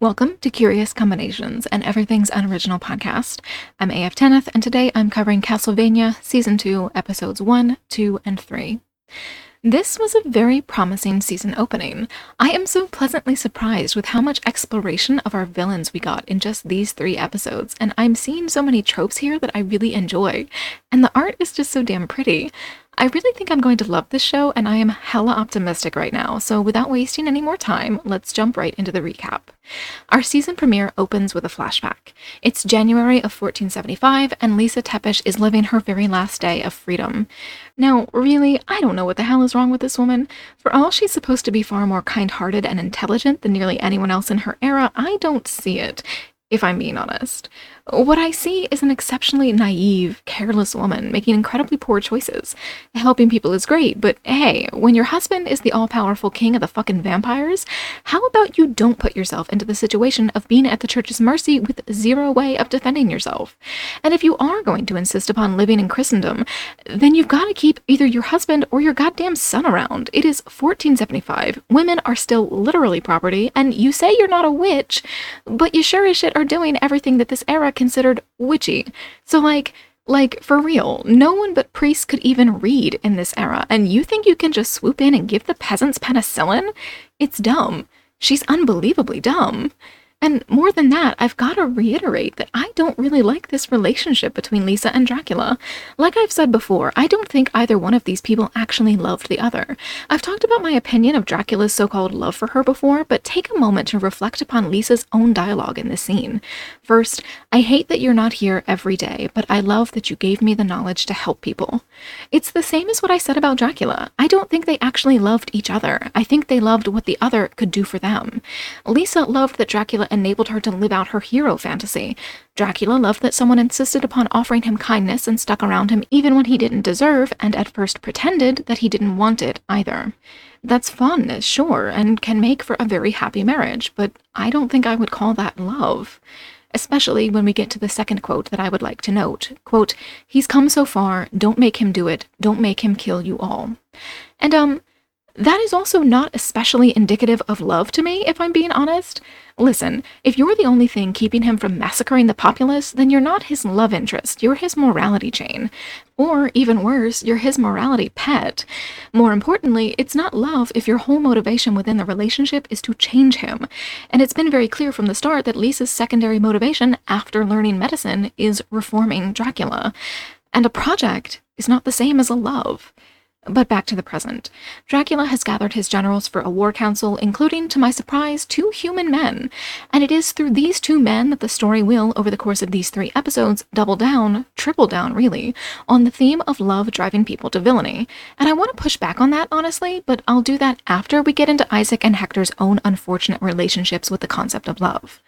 Welcome to Curious Combinations, and Everything's Unoriginal podcast. I'm AF Tenneth, and today I'm covering Castlevania Season 2, Episodes 1, 2, and 3. This was a very promising season opening. I am so pleasantly surprised with how much exploration of our villains we got in just these three episodes, and I'm seeing so many tropes here that I really enjoy. And the art is just so damn pretty. I really think I'm going to love this show, and I am hella optimistic right now. So, without wasting any more time, let's jump right into the recap. Our season premiere opens with a flashback. It's January of 1475, and Lisa Tepes is living her very last day of freedom. Now, really, I don't know what the hell is wrong with this woman. For all she's supposed to be far more kind hearted and intelligent than nearly anyone else in her era, I don't see it if I'm being honest. What I see is an exceptionally naive, careless woman making incredibly poor choices. Helping people is great, but hey, when your husband is the all powerful king of the fucking vampires, how about you don't put yourself into the situation of being at the church's mercy with zero way of defending yourself? And if you are going to insist upon living in Christendom, then you've got to keep either your husband or your goddamn son around. It is 1475. Women are still literally property, and you say you're not a witch, but you sure as shit are doing everything that this era considered witchy. So, like, like, for real, no one but priests could even read in this era, and you think you can just swoop in and give the peasants penicillin? It's dumb. She's unbelievably dumb. And more than that, I've got to reiterate that I don't really like this relationship between Lisa and Dracula. Like I've said before, I don't think either one of these people actually loved the other. I've talked about my opinion of Dracula's so called love for her before, but take a moment to reflect upon Lisa's own dialogue in this scene. First, I hate that you're not here every day, but I love that you gave me the knowledge to help people. It's the same as what I said about Dracula. I don't think they actually loved each other. I think they loved what the other could do for them. Lisa loved that Dracula enabled her to live out her hero fantasy. Dracula loved that someone insisted upon offering him kindness and stuck around him even when he didn't deserve and at first pretended that he didn't want it either. That's fun, sure, and can make for a very happy marriage, but I don't think I would call that love. Especially when we get to the second quote that I would like to note. Quote, He's come so far, don't make him do it, don't make him kill you all. And, um, that is also not especially indicative of love to me, if I'm being honest. Listen, if you're the only thing keeping him from massacring the populace, then you're not his love interest, you're his morality chain. Or, even worse, you're his morality pet. More importantly, it's not love if your whole motivation within the relationship is to change him. And it's been very clear from the start that Lisa's secondary motivation after learning medicine is reforming Dracula. And a project is not the same as a love. But back to the present. Dracula has gathered his generals for a war council, including, to my surprise, two human men. And it is through these two men that the story will, over the course of these three episodes, double down, triple down really, on the theme of love driving people to villainy. And I want to push back on that, honestly, but I'll do that after we get into Isaac and Hector's own unfortunate relationships with the concept of love.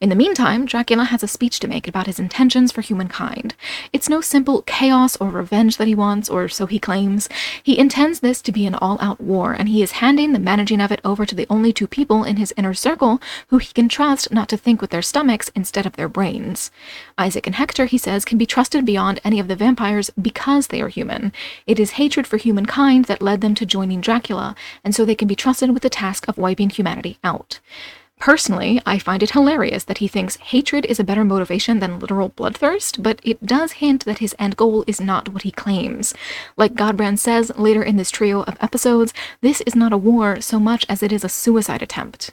In the meantime, Dracula has a speech to make about his intentions for humankind. It's no simple chaos or revenge that he wants, or so he claims. He intends this to be an all out war, and he is handing the managing of it over to the only two people in his inner circle who he can trust not to think with their stomachs instead of their brains. Isaac and Hector, he says, can be trusted beyond any of the vampires because they are human. It is hatred for humankind that led them to joining Dracula, and so they can be trusted with the task of wiping humanity out. Personally, I find it hilarious that he thinks hatred is a better motivation than literal bloodthirst, but it does hint that his end goal is not what he claims. Like Godbrand says later in this trio of episodes, this is not a war so much as it is a suicide attempt.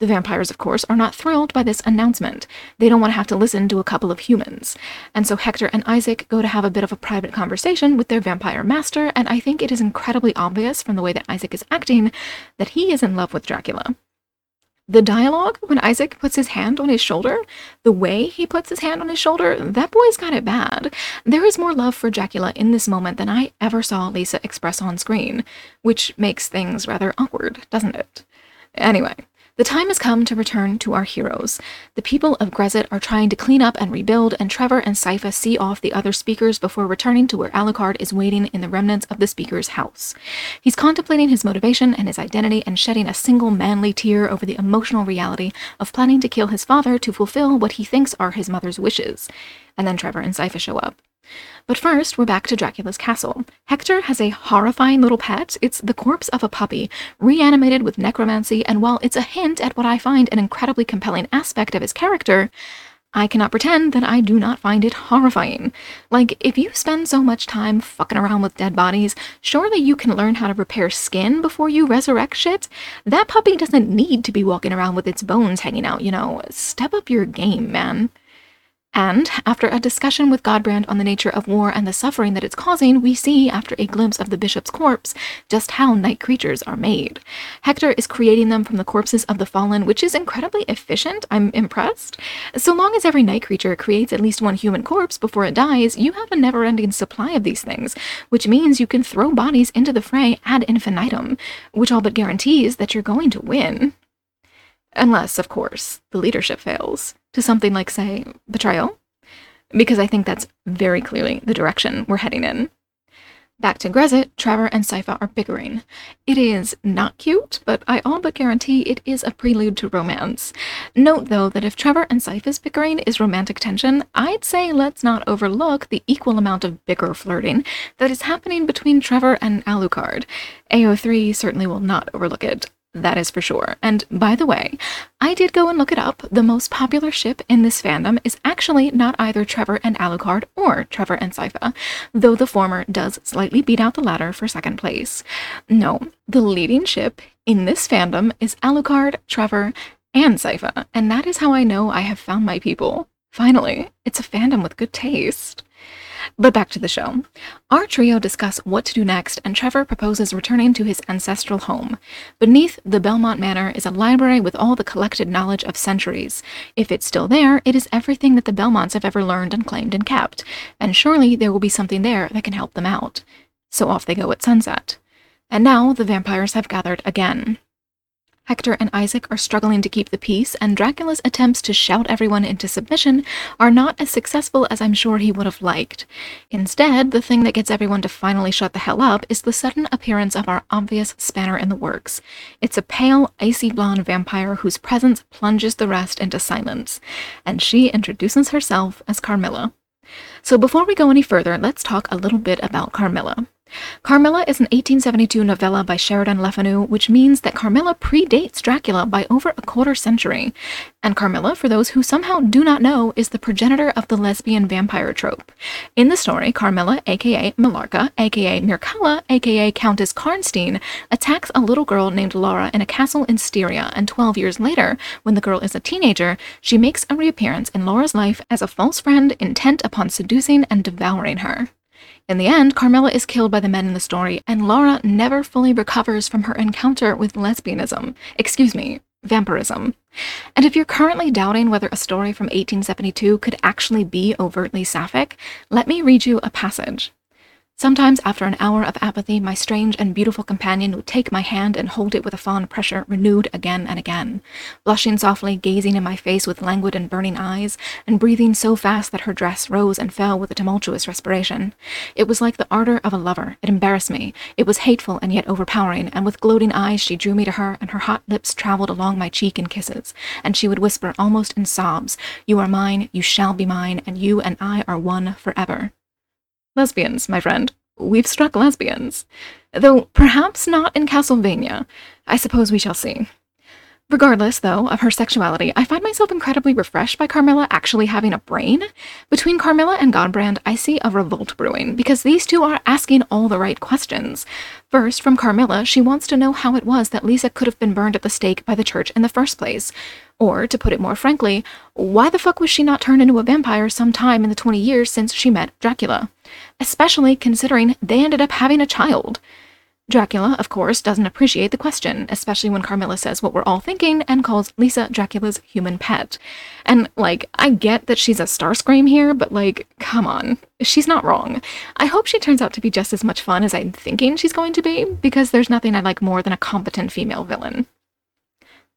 The vampires, of course, are not thrilled by this announcement. They don't want to have to listen to a couple of humans. And so Hector and Isaac go to have a bit of a private conversation with their vampire master, and I think it is incredibly obvious from the way that Isaac is acting that he is in love with Dracula. The dialogue, when Isaac puts his hand on his shoulder, the way he puts his hand on his shoulder, that boy's got it bad. There is more love for Dracula in this moment than I ever saw Lisa express on screen, which makes things rather awkward, doesn't it? Anyway, the time has come to return to our heroes. The people of Gresit are trying to clean up and rebuild, and Trevor and Sypha see off the other speakers before returning to where Alucard is waiting in the remnants of the speaker's house. He's contemplating his motivation and his identity and shedding a single manly tear over the emotional reality of planning to kill his father to fulfill what he thinks are his mother's wishes. And then Trevor and Sypha show up. But first, we're back to Dracula's castle. Hector has a horrifying little pet. It's the corpse of a puppy, reanimated with necromancy, and while it's a hint at what I find an incredibly compelling aspect of his character, I cannot pretend that I do not find it horrifying. Like, if you spend so much time fucking around with dead bodies, surely you can learn how to repair skin before you resurrect shit? That puppy doesn't need to be walking around with its bones hanging out, you know. Step up your game, man. And after a discussion with Godbrand on the nature of war and the suffering that it's causing, we see, after a glimpse of the bishop's corpse, just how night creatures are made. Hector is creating them from the corpses of the fallen, which is incredibly efficient. I'm impressed. So long as every night creature creates at least one human corpse before it dies, you have a never ending supply of these things, which means you can throw bodies into the fray ad infinitum, which all but guarantees that you're going to win. Unless, of course, the leadership fails to something like, say, betrayal, because I think that's very clearly the direction we're heading in. Back to Gresit, Trevor and Sypha are bickering. It is not cute, but I all but guarantee it is a prelude to romance. Note, though, that if Trevor and Sypha's bickering is romantic tension, I'd say let's not overlook the equal amount of bicker flirting that is happening between Trevor and Alucard. AO3 certainly will not overlook it. That is for sure. And by the way, I did go and look it up. The most popular ship in this fandom is actually not either Trevor and Alucard or Trevor and Sypha, though the former does slightly beat out the latter for second place. No, the leading ship in this fandom is Alucard, Trevor, and Sypha, and that is how I know I have found my people. Finally, it's a fandom with good taste. But back to the show. Our trio discuss what to do next, and Trevor proposes returning to his ancestral home. Beneath the Belmont Manor is a library with all the collected knowledge of centuries. If it's still there, it is everything that the Belmonts have ever learned and claimed and kept, and surely there will be something there that can help them out. So off they go at sunset. And now the vampires have gathered again. Hector and Isaac are struggling to keep the peace, and Dracula's attempts to shout everyone into submission are not as successful as I'm sure he would have liked. Instead, the thing that gets everyone to finally shut the hell up is the sudden appearance of our obvious spanner in the works. It's a pale, icy blonde vampire whose presence plunges the rest into silence, and she introduces herself as Carmilla. So before we go any further, let's talk a little bit about Carmilla. Carmilla is an 1872 novella by Sheridan Le Fanu, which means that Carmilla predates Dracula by over a quarter century. And Carmilla, for those who somehow do not know, is the progenitor of the lesbian vampire trope. In the story, Carmilla, aka Millarca, aka Mircalla, aka Countess Karnstein, attacks a little girl named Laura in a castle in Styria, and 12 years later, when the girl is a teenager, she makes a reappearance in Laura's life as a false friend intent upon seducing and devouring her. In the end, Carmilla is killed by the men in the story, and Laura never fully recovers from her encounter with lesbianism. Excuse me, vampirism. And if you're currently doubting whether a story from 1872 could actually be overtly sapphic, let me read you a passage. Sometimes, after an hour of apathy, my strange and beautiful companion would take my hand and hold it with a fond pressure, renewed again and again, blushing softly, gazing in my face with languid and burning eyes, and breathing so fast that her dress rose and fell with a tumultuous respiration. It was like the ardor of a lover. It embarrassed me. It was hateful and yet overpowering, and with gloating eyes she drew me to her, and her hot lips traveled along my cheek in kisses, and she would whisper almost in sobs, You are mine, you shall be mine, and you and I are one forever. Lesbians, my friend. We've struck lesbians. Though perhaps not in Castlevania. I suppose we shall see. Regardless, though, of her sexuality, I find myself incredibly refreshed by Carmilla actually having a brain. Between Carmilla and Godbrand, I see a revolt brewing, because these two are asking all the right questions. First, from Carmilla, she wants to know how it was that Lisa could have been burned at the stake by the church in the first place. Or, to put it more frankly, why the fuck was she not turned into a vampire sometime in the 20 years since she met Dracula? Especially considering they ended up having a child. Dracula, of course, doesn't appreciate the question, especially when Carmilla says what we're all thinking and calls Lisa Dracula's human pet. And, like, I get that she's a Starscream here, but, like, come on. She's not wrong. I hope she turns out to be just as much fun as I'm thinking she's going to be, because there's nothing I like more than a competent female villain.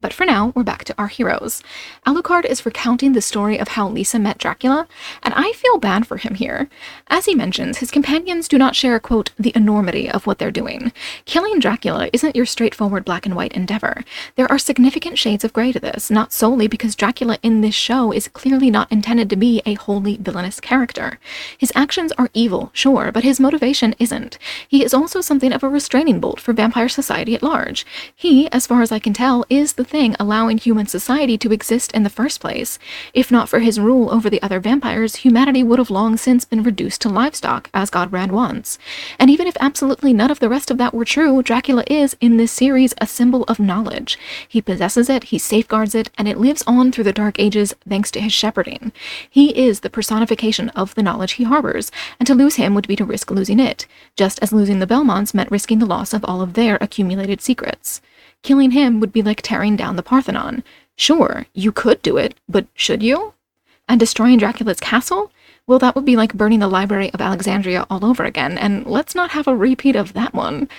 But for now, we're back to our heroes. Alucard is recounting the story of how Lisa met Dracula, and I feel bad for him here. As he mentions, his companions do not share, quote, the enormity of what they're doing. Killing Dracula isn't your straightforward black and white endeavor. There are significant shades of gray to this, not solely because Dracula in this show is clearly not intended to be a wholly villainous character. His actions are evil, sure, but his motivation isn't. He is also something of a restraining bolt for vampire society at large. He, as far as I can tell, is the thing allowing human society to exist in the first place. If not for his rule over the other vampires, humanity would have long since been reduced to livestock, as Godbrand wants. And even if absolutely none of the rest of that were true, Dracula is, in this series, a symbol of knowledge. He possesses it, he safeguards it, and it lives on through the Dark Ages thanks to his shepherding. He is the personification of the knowledge he harbors, and to lose him would be to risk losing it, just as losing the Belmonts meant risking the loss of all of their accumulated secrets. Killing him would be like tearing down the Parthenon. Sure, you could do it, but should you? And destroying Dracula's castle? Well, that would be like burning the Library of Alexandria all over again, and let's not have a repeat of that one.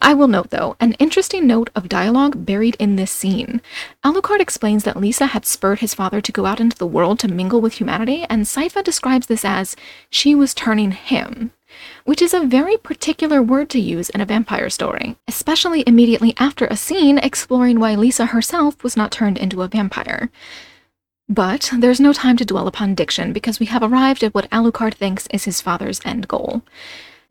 I will note, though, an interesting note of dialogue buried in this scene. Alucard explains that Lisa had spurred his father to go out into the world to mingle with humanity, and Sypha describes this as she was turning him which is a very particular word to use in a vampire story, especially immediately after a scene exploring why Lisa herself was not turned into a vampire. But there's no time to dwell upon diction because we have arrived at what Alucard thinks is his father's end goal.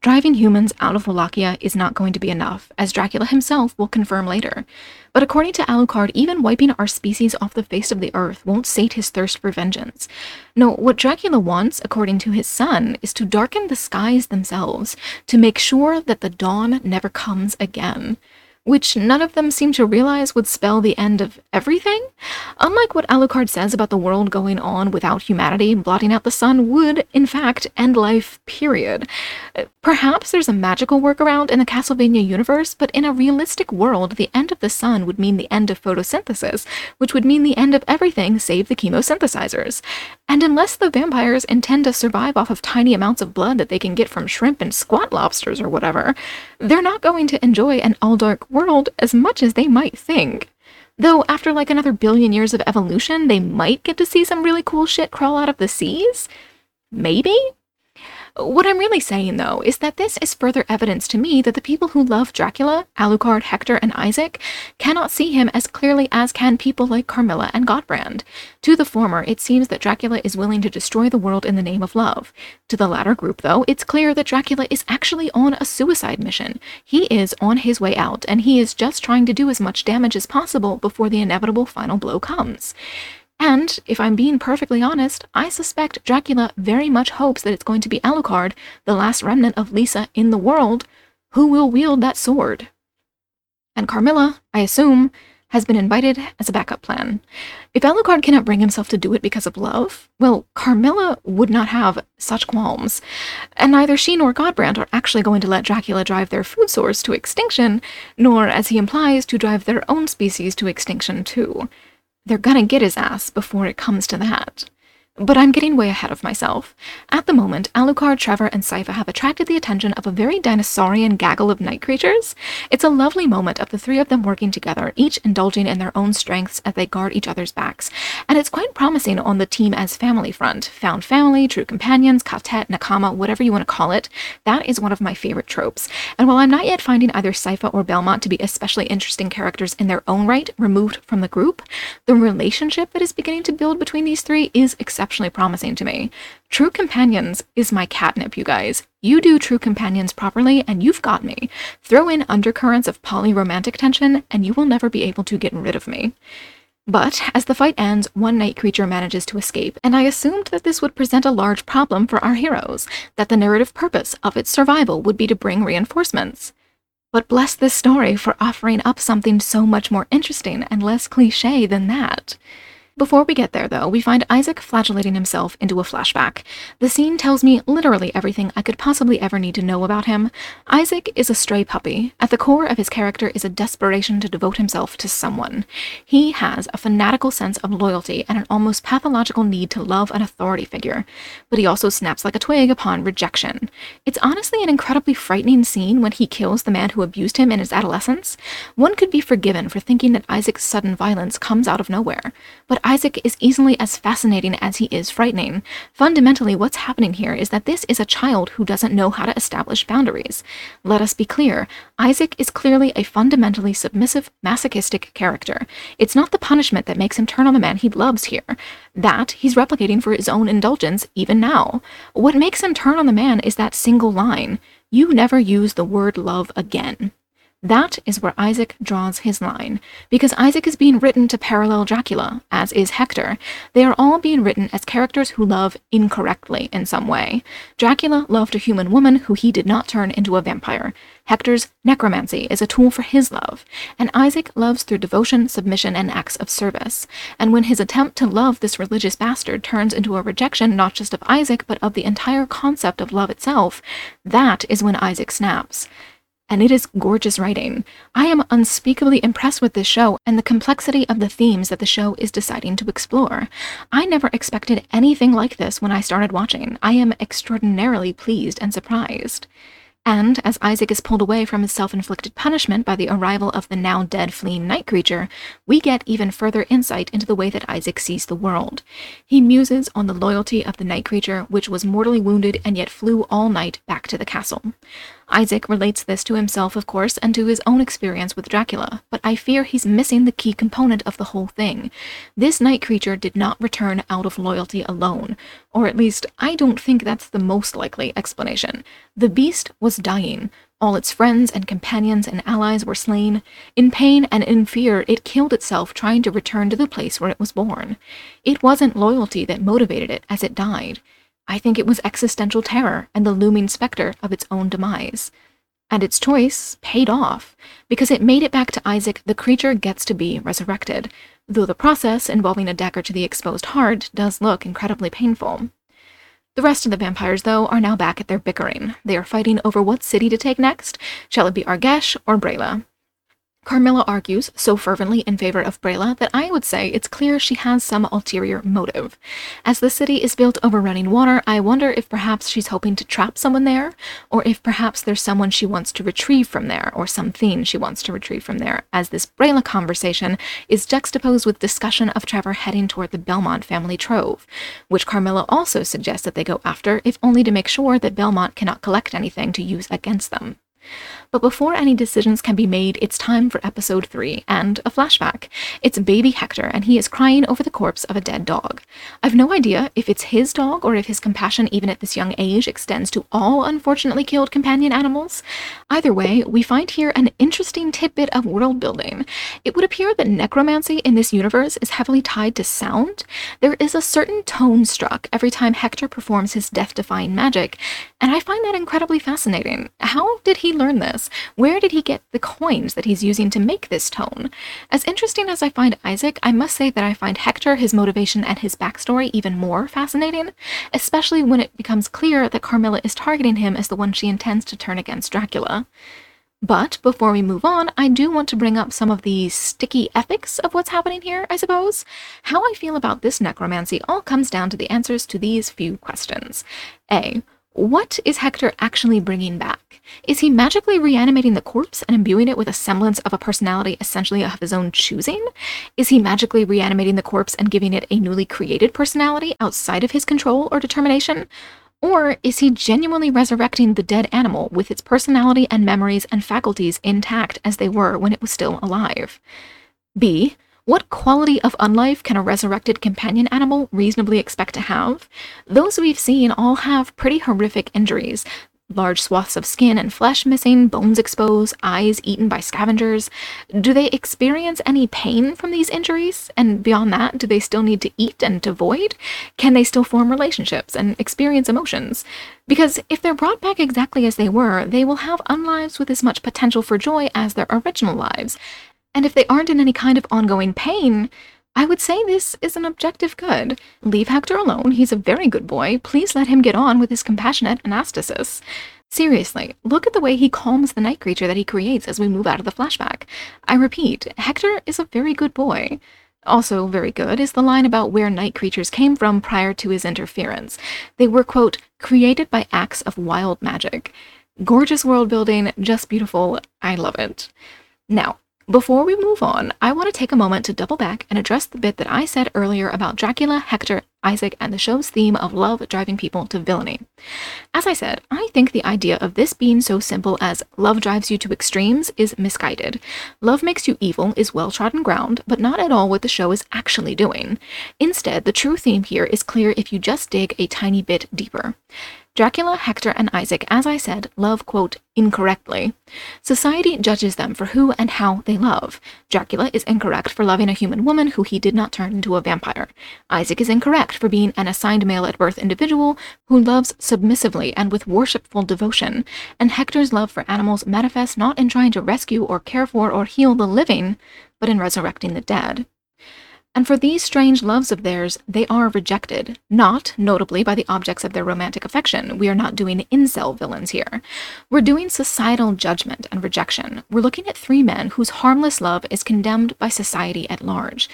Driving humans out of Wallachia is not going to be enough, as Dracula himself will confirm later. But according to Alucard, even wiping our species off the face of the earth won't sate his thirst for vengeance. No, what Dracula wants, according to his son, is to darken the skies themselves, to make sure that the dawn never comes again which none of them seem to realize would spell the end of everything. Unlike what Alucard says about the world going on without humanity, blotting out the sun would, in fact, end life, period. Uh, perhaps there's a magical workaround in the Castlevania universe, but in a realistic world, the end of the sun would mean the end of photosynthesis, which would mean the end of everything save the chemosynthesizers. And unless the vampires intend to survive off of tiny amounts of blood that they can get from shrimp and squat lobsters or whatever, they're not going to enjoy an all dark world as much as they might think. Though after like another billion years of evolution, they might get to see some really cool shit crawl out of the seas? Maybe? What I'm really saying, though, is that this is further evidence to me that the people who love Dracula, Alucard, Hector, and Isaac, cannot see him as clearly as can people like Carmilla and Godbrand. To the former, it seems that Dracula is willing to destroy the world in the name of love. To the latter group, though, it's clear that Dracula is actually on a suicide mission. He is on his way out, and he is just trying to do as much damage as possible before the inevitable final blow comes. And, if I'm being perfectly honest, I suspect Dracula very much hopes that it's going to be Alucard, the last remnant of Lisa in the world, who will wield that sword. And Carmilla, I assume, has been invited as a backup plan. If Alucard cannot bring himself to do it because of love, well, Carmilla would not have such qualms. And neither she nor Godbrand are actually going to let Dracula drive their food source to extinction, nor, as he implies, to drive their own species to extinction too. They're gonna get his ass before it comes to that. But I'm getting way ahead of myself. At the moment, Alucard, Trevor, and Sypha have attracted the attention of a very dinosaurian gaggle of night creatures. It's a lovely moment of the three of them working together, each indulging in their own strengths as they guard each other's backs. And it's quite promising on the team as family front. Found family, true companions, quartet, nakama, whatever you want to call it. That is one of my favorite tropes. And while I'm not yet finding either Sypha or Belmont to be especially interesting characters in their own right, removed from the group, the relationship that is beginning to build between these three is exceptional exceptionally promising to me. True Companions is my catnip, you guys. You do True Companions properly, and you've got me. Throw in undercurrents of poly-romantic tension, and you will never be able to get rid of me. But as the fight ends, one night creature manages to escape, and I assumed that this would present a large problem for our heroes, that the narrative purpose of its survival would be to bring reinforcements. But bless this story for offering up something so much more interesting and less cliche than that. Before we get there, though, we find Isaac flagellating himself into a flashback. The scene tells me literally everything I could possibly ever need to know about him. Isaac is a stray puppy. At the core of his character is a desperation to devote himself to someone. He has a fanatical sense of loyalty and an almost pathological need to love an authority figure, but he also snaps like a twig upon rejection. It's honestly an incredibly frightening scene when he kills the man who abused him in his adolescence. One could be forgiven for thinking that Isaac's sudden violence comes out of nowhere, but Isaac is easily as fascinating as he is frightening. Fundamentally, what's happening here is that this is a child who doesn't know how to establish boundaries. Let us be clear Isaac is clearly a fundamentally submissive, masochistic character. It's not the punishment that makes him turn on the man he loves here. That he's replicating for his own indulgence, even now. What makes him turn on the man is that single line You never use the word love again. That is where Isaac draws his line, because Isaac is being written to parallel Dracula, as is Hector. They are all being written as characters who love incorrectly in some way. Dracula loved a human woman who he did not turn into a vampire. Hector's necromancy is a tool for his love, and Isaac loves through devotion, submission, and acts of service. And when his attempt to love this religious bastard turns into a rejection not just of Isaac, but of the entire concept of love itself, that is when Isaac snaps and it is gorgeous writing. I am unspeakably impressed with this show and the complexity of the themes that the show is deciding to explore. I never expected anything like this when I started watching. I am extraordinarily pleased and surprised. And as Isaac is pulled away from his self inflicted punishment by the arrival of the now dead fleeing night creature, we get even further insight into the way that Isaac sees the world. He muses on the loyalty of the night creature, which was mortally wounded and yet flew all night back to the castle. Isaac relates this to himself, of course, and to his own experience with Dracula, but I fear he's missing the key component of the whole thing. This night creature did not return out of loyalty alone, or at least I don't think that's the most likely explanation. The beast was dying. All its friends and companions and allies were slain. In pain and in fear, it killed itself trying to return to the place where it was born. It wasn't loyalty that motivated it as it died. I think it was existential terror and the looming specter of its own demise. And its choice paid off, because it made it back to Isaac the creature gets to be resurrected, though the process involving a dagger to the exposed heart does look incredibly painful. The rest of the vampires, though, are now back at their bickering. They are fighting over what city to take next. Shall it be Argesh or Braila? Carmilla argues so fervently in favor of Braila that I would say it's clear she has some ulterior motive. As the city is built over running water, I wonder if perhaps she's hoping to trap someone there, or if perhaps there's someone she wants to retrieve from there, or something she wants to retrieve from there, as this Braila conversation is juxtaposed with discussion of Trevor heading toward the Belmont family trove, which Carmilla also suggests that they go after, if only to make sure that Belmont cannot collect anything to use against them. But before any decisions can be made, it's time for episode 3 and a flashback. It's baby Hector, and he is crying over the corpse of a dead dog. I've no idea if it's his dog or if his compassion, even at this young age, extends to all unfortunately killed companion animals. Either way, we find here an interesting tidbit of world building. It would appear that necromancy in this universe is heavily tied to sound. There is a certain tone struck every time Hector performs his death defying magic, and I find that incredibly fascinating. How did he learn this? This? Where did he get the coins that he's using to make this tone? As interesting as I find Isaac, I must say that I find Hector, his motivation, and his backstory even more fascinating, especially when it becomes clear that Carmilla is targeting him as the one she intends to turn against Dracula. But before we move on, I do want to bring up some of the sticky ethics of what's happening here, I suppose. How I feel about this necromancy all comes down to the answers to these few questions. A. What is Hector actually bringing back? Is he magically reanimating the corpse and imbuing it with a semblance of a personality essentially of his own choosing? Is he magically reanimating the corpse and giving it a newly created personality outside of his control or determination? Or is he genuinely resurrecting the dead animal with its personality and memories and faculties intact as they were when it was still alive? B. What quality of unlife can a resurrected companion animal reasonably expect to have? Those we've seen all have pretty horrific injuries. Large swaths of skin and flesh missing, bones exposed, eyes eaten by scavengers. Do they experience any pain from these injuries? And beyond that, do they still need to eat and to void? Can they still form relationships and experience emotions? Because if they're brought back exactly as they were, they will have unlives with as much potential for joy as their original lives. And if they aren't in any kind of ongoing pain, I would say this is an objective good. Leave Hector alone, he's a very good boy. Please let him get on with his compassionate anastasis. Seriously, look at the way he calms the night creature that he creates as we move out of the flashback. I repeat, Hector is a very good boy. Also, very good is the line about where night creatures came from prior to his interference. They were, quote, created by acts of wild magic. Gorgeous world building, just beautiful. I love it. Now, before we move on, I want to take a moment to double back and address the bit that I said earlier about Dracula, Hector, Isaac, and the show's theme of love driving people to villainy. As I said, I think the idea of this being so simple as love drives you to extremes is misguided. Love makes you evil is well trodden ground, but not at all what the show is actually doing. Instead, the true theme here is clear if you just dig a tiny bit deeper. Dracula, Hector, and Isaac, as I said, love, quote, incorrectly. Society judges them for who and how they love. Dracula is incorrect for loving a human woman who he did not turn into a vampire. Isaac is incorrect for being an assigned male at birth individual who loves submissively and with worshipful devotion. And Hector's love for animals manifests not in trying to rescue or care for or heal the living, but in resurrecting the dead. And for these strange loves of theirs, they are rejected, not, notably, by the objects of their romantic affection. We are not doing incel villains here. We're doing societal judgment and rejection. We're looking at three men whose harmless love is condemned by society at large.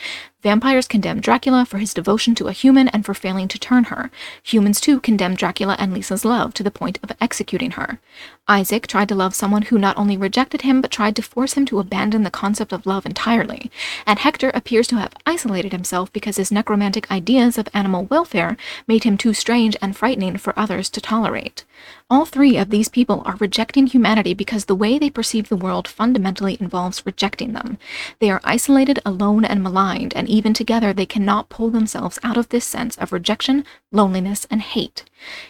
Vampires condemn Dracula for his devotion to a human and for failing to turn her. Humans, too, condemn Dracula and Lisa's love to the point of executing her. Isaac tried to love someone who not only rejected him, but tried to force him to abandon the concept of love entirely. And Hector appears to have isolated himself because his necromantic ideas of animal welfare made him too strange and frightening for others to tolerate. All three of these people are rejecting humanity because the way they perceive the world fundamentally involves rejecting them. They are isolated, alone, and maligned, and even together they cannot pull themselves out of this sense of rejection, loneliness, and hate.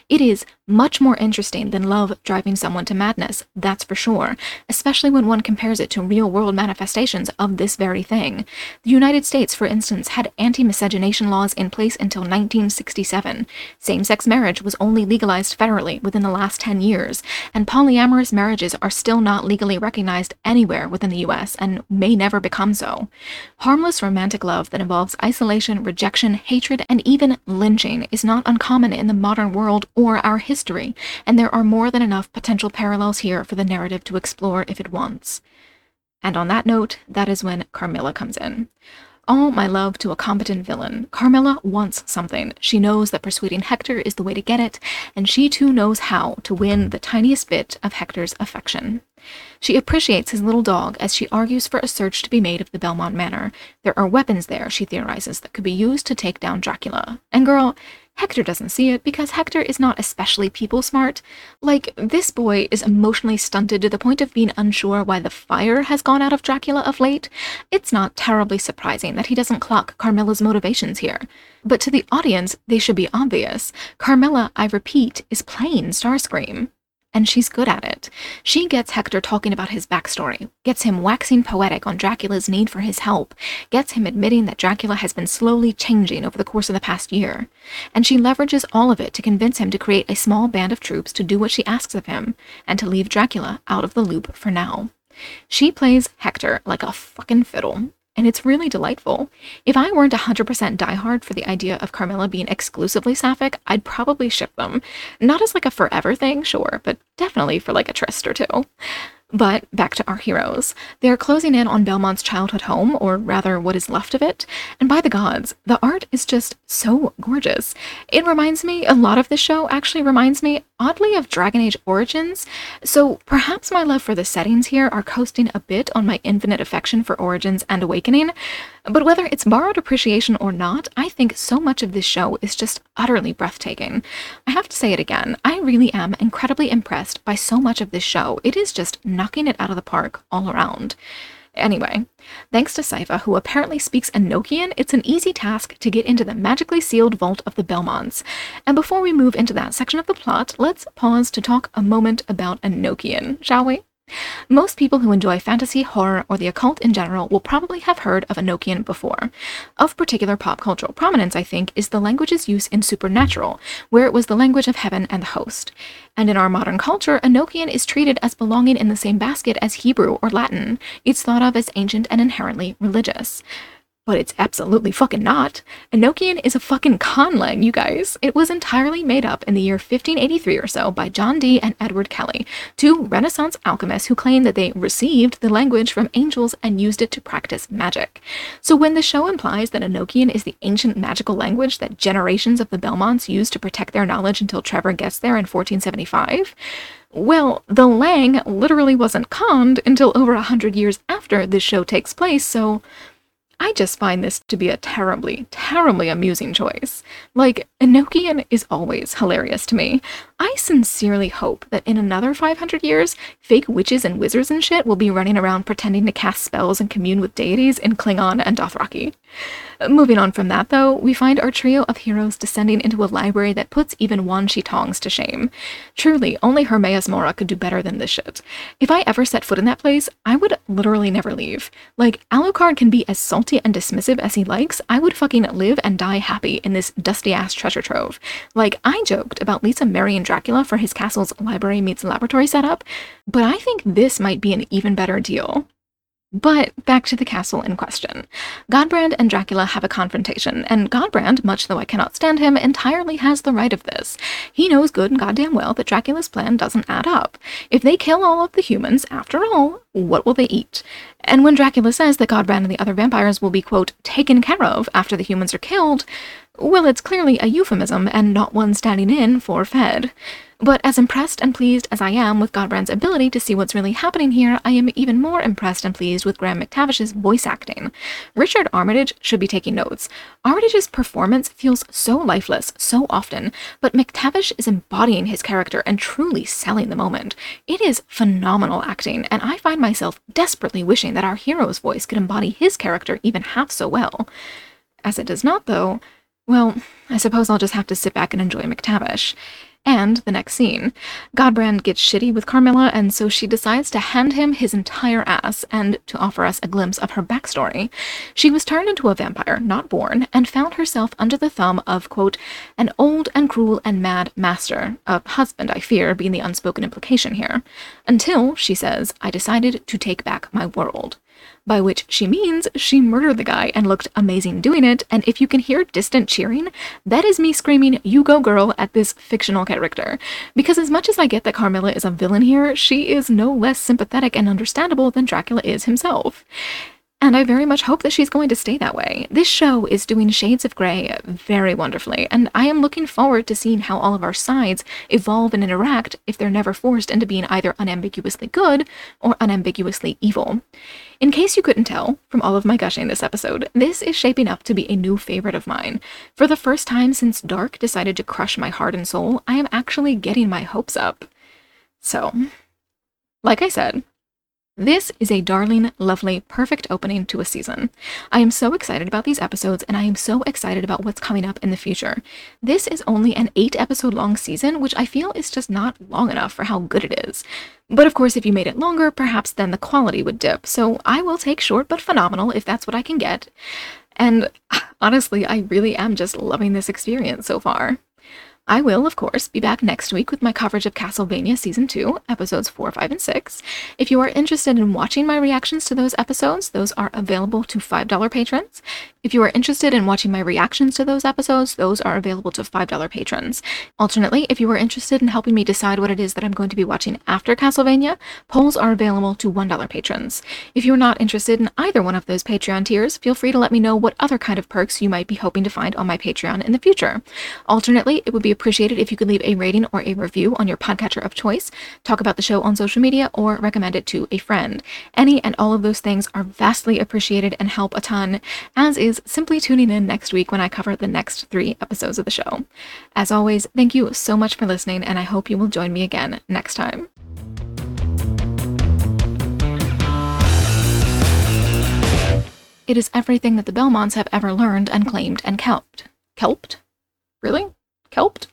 It is much more interesting than love driving someone to madness, that's for sure, especially when one compares it to real world manifestations of this very thing. The United States, for instance, had anti miscegenation laws in place until 1967. Same sex marriage was only legalized federally within the last 10 years, and polyamorous marriages are still not legally recognized anywhere within the US and may never become so. Harmless romantic love that involves isolation, rejection, hatred, and even lynching is not uncommon in the modern world or our history, and there are more than enough potential parallels here for the narrative to explore if it wants. And on that note, that is when Carmilla comes in. All my love to a competent villain, Carmilla wants something. She knows that persuading Hector is the way to get it, and she too knows how to win the tiniest bit of Hector's affection. She appreciates his little dog as she argues for a search to be made of the Belmont Manor. There are weapons there, she theorizes, that could be used to take down Dracula. And girl, Hector doesn't see it because Hector is not especially people smart. Like, this boy is emotionally stunted to the point of being unsure why the fire has gone out of Dracula of late. It's not terribly surprising that he doesn't clock Carmilla's motivations here. But to the audience, they should be obvious. Carmilla, I repeat, is playing Starscream and she's good at it. She gets Hector talking about his backstory, gets him waxing poetic on Dracula's need for his help, gets him admitting that Dracula has been slowly changing over the course of the past year, and she leverages all of it to convince him to create a small band of troops to do what she asks of him, and to leave Dracula out of the loop for now. She plays Hector like a fucking fiddle, and it's really delightful. If I weren't 100% diehard for the idea of Carmilla being exclusively sapphic, I'd probably ship them. Not as like a forever thing, sure, but definitely for like a tryst or two. But back to our heroes. They are closing in on Belmont's childhood home, or rather what is left of it, and by the gods, the art is just so gorgeous. It reminds me, a lot of this show actually reminds me, oddly, of Dragon Age Origins, so perhaps my love for the settings here are coasting a bit on my infinite affection for Origins and Awakening, but whether it's borrowed appreciation or not, I think so much of this show is just utterly breathtaking. I have to say it again, I really am incredibly impressed by so much of this show. It is just knocking it out of the park all around. Anyway, thanks to Sypha, who apparently speaks Enochian, it's an easy task to get into the magically sealed vault of the Belmonts. And before we move into that section of the plot, let's pause to talk a moment about Enochian, shall we? Most people who enjoy fantasy, horror, or the occult in general will probably have heard of Enochian before. Of particular pop cultural prominence, I think, is the language's use in Supernatural, where it was the language of heaven and the host. And in our modern culture, Enochian is treated as belonging in the same basket as Hebrew or Latin. It's thought of as ancient and inherently religious. But it's absolutely fucking not. Enochian is a fucking conlang, you guys. It was entirely made up in the year 1583 or so by John Dee and Edward Kelley, two Renaissance alchemists who claimed that they received the language from angels and used it to practice magic. So when the show implies that Enochian is the ancient magical language that generations of the Belmonts used to protect their knowledge until Trevor gets there in 1475, well, the Lang literally wasn't conned until over a hundred years after this show takes place, so I just find this to be a terribly, terribly amusing choice. Like, Enochian is always hilarious to me. I sincerely hope that in another 500 years, fake witches and wizards and shit will be running around pretending to cast spells and commune with deities in Klingon and Dothraki. Moving on from that, though, we find our trio of heroes descending into a library that puts even Wan Shi Tong's to shame. Truly, only Hermaeus Mora could do better than this shit. If I ever set foot in that place, I would literally never leave. Like, Alucard can be as salty and dismissive as he likes, I would fucking live and die happy in this dusty ass treasure trove. Like, I joked about Lisa marrying Dracula for his castle's library meets laboratory setup, but I think this might be an even better deal. But back to the castle in question. Godbrand and Dracula have a confrontation, and Godbrand, much though I cannot stand him, entirely has the right of this. He knows good and goddamn well that Dracula's plan doesn't add up. If they kill all of the humans, after all, what will they eat? And when Dracula says that Godbrand and the other vampires will be, quote, taken care of after the humans are killed, well, it's clearly a euphemism and not one standing in for fed. But as impressed and pleased as I am with Godbrand's ability to see what's really happening here, I am even more impressed and pleased with Graham McTavish's voice acting. Richard Armitage should be taking notes. Armitage's performance feels so lifeless so often, but McTavish is embodying his character and truly selling the moment. It is phenomenal acting, and I find myself desperately wishing that our hero's voice could embody his character even half so well. As it does not, though, well, I suppose I'll just have to sit back and enjoy McTavish. And the next scene, Godbrand gets shitty with Carmilla, and so she decides to hand him his entire ass and to offer us a glimpse of her backstory. She was turned into a vampire, not born, and found herself under the thumb of, quote, an old and cruel and mad master, a husband, I fear, being the unspoken implication here, until, she says, I decided to take back my world by which she means she murdered the guy and looked amazing doing it. And if you can hear distant cheering, that is me screaming, You go, girl, at this fictional character. Because as much as I get that Carmilla is a villain here, she is no less sympathetic and understandable than Dracula is himself. And I very much hope that she's going to stay that way. This show is doing Shades of Grey very wonderfully, and I am looking forward to seeing how all of our sides evolve and interact if they're never forced into being either unambiguously good or unambiguously evil. In case you couldn't tell from all of my gushing this episode, this is shaping up to be a new favorite of mine. For the first time since Dark decided to crush my heart and soul, I am actually getting my hopes up. So, like I said, this is a darling, lovely, perfect opening to a season. I am so excited about these episodes, and I am so excited about what's coming up in the future. This is only an eight episode long season, which I feel is just not long enough for how good it is. But of course, if you made it longer, perhaps then the quality would dip, so I will take short but phenomenal if that's what I can get. And honestly, I really am just loving this experience so far. I will, of course, be back next week with my coverage of Castlevania Season 2, episodes 4, 5, and 6. If you are interested in watching my reactions to those episodes, those are available to $5 patrons. If you are interested in watching my reactions to those episodes, those are available to $5 patrons. Alternately, if you are interested in helping me decide what it is that I'm going to be watching after Castlevania, polls are available to $1 patrons. If you're not interested in either one of those Patreon tiers, feel free to let me know what other kind of perks you might be hoping to find on my Patreon in the future. Alternately, it would be appreciated if you could leave a rating or a review on your podcatcher of choice, talk about the show on social media, or recommend it to a friend. Any and all of those things are vastly appreciated and help a ton, as simply tuning in next week when I cover the next three episodes of the show. As always, thank you so much for listening, and I hope you will join me again next time. It is everything that the Belmonts have ever learned and claimed and kelped. Kelped? Really? Kelped?